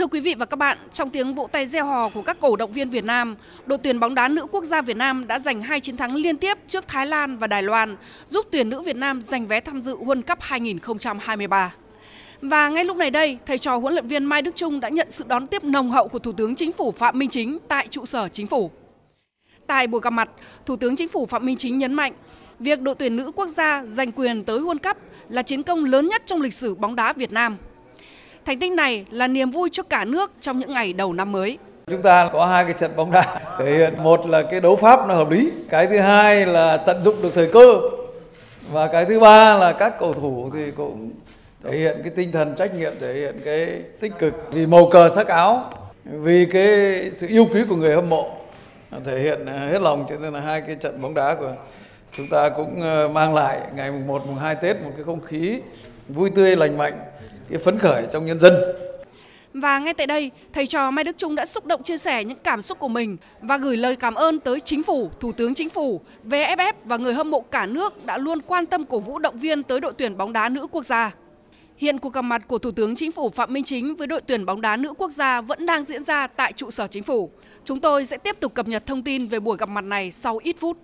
Thưa quý vị và các bạn, trong tiếng vỗ tay reo hò của các cổ động viên Việt Nam, đội tuyển bóng đá nữ quốc gia Việt Nam đã giành hai chiến thắng liên tiếp trước Thái Lan và Đài Loan, giúp tuyển nữ Việt Nam giành vé tham dự World Cup 2023. Và ngay lúc này đây, thầy trò huấn luyện viên Mai Đức Trung đã nhận sự đón tiếp nồng hậu của Thủ tướng Chính phủ Phạm Minh Chính tại trụ sở Chính phủ. Tại buổi gặp mặt, Thủ tướng Chính phủ Phạm Minh Chính nhấn mạnh, việc đội tuyển nữ quốc gia giành quyền tới World Cup là chiến công lớn nhất trong lịch sử bóng đá Việt Nam. Thành tích này là niềm vui cho cả nước trong những ngày đầu năm mới. Chúng ta có hai cái trận bóng đá. Thể hiện một là cái đấu pháp nó hợp lý, cái thứ hai là tận dụng được thời cơ và cái thứ ba là các cầu thủ thì cũng thể hiện cái tinh thần trách nhiệm, thể hiện cái tích cực. Vì màu cờ sắc áo, vì cái sự yêu quý của người hâm mộ thể hiện hết lòng cho nên là hai cái trận bóng đá của chúng ta cũng ờ, mang lại ngày mùng 1 mùng 2 Tết một cái không khí vui tươi lành mạnh, cái phấn khởi trong nhân dân. Và ngay tại đây, thầy trò Mai Đức Trung đã xúc động chia sẻ những cảm xúc của mình và gửi lời cảm ơn tới Chính phủ, Thủ tướng Chính phủ, VFF và người hâm mộ cả nước đã luôn quan tâm cổ vũ động viên tới đội tuyển bóng đá nữ quốc gia. Hiện cuộc gặp mặt của Thủ tướng Chính phủ Phạm Minh Chính với đội tuyển bóng đá nữ quốc gia vẫn đang diễn ra tại trụ sở Chính phủ. Chúng tôi sẽ tiếp tục cập nhật thông tin về buổi gặp mặt này sau ít phút.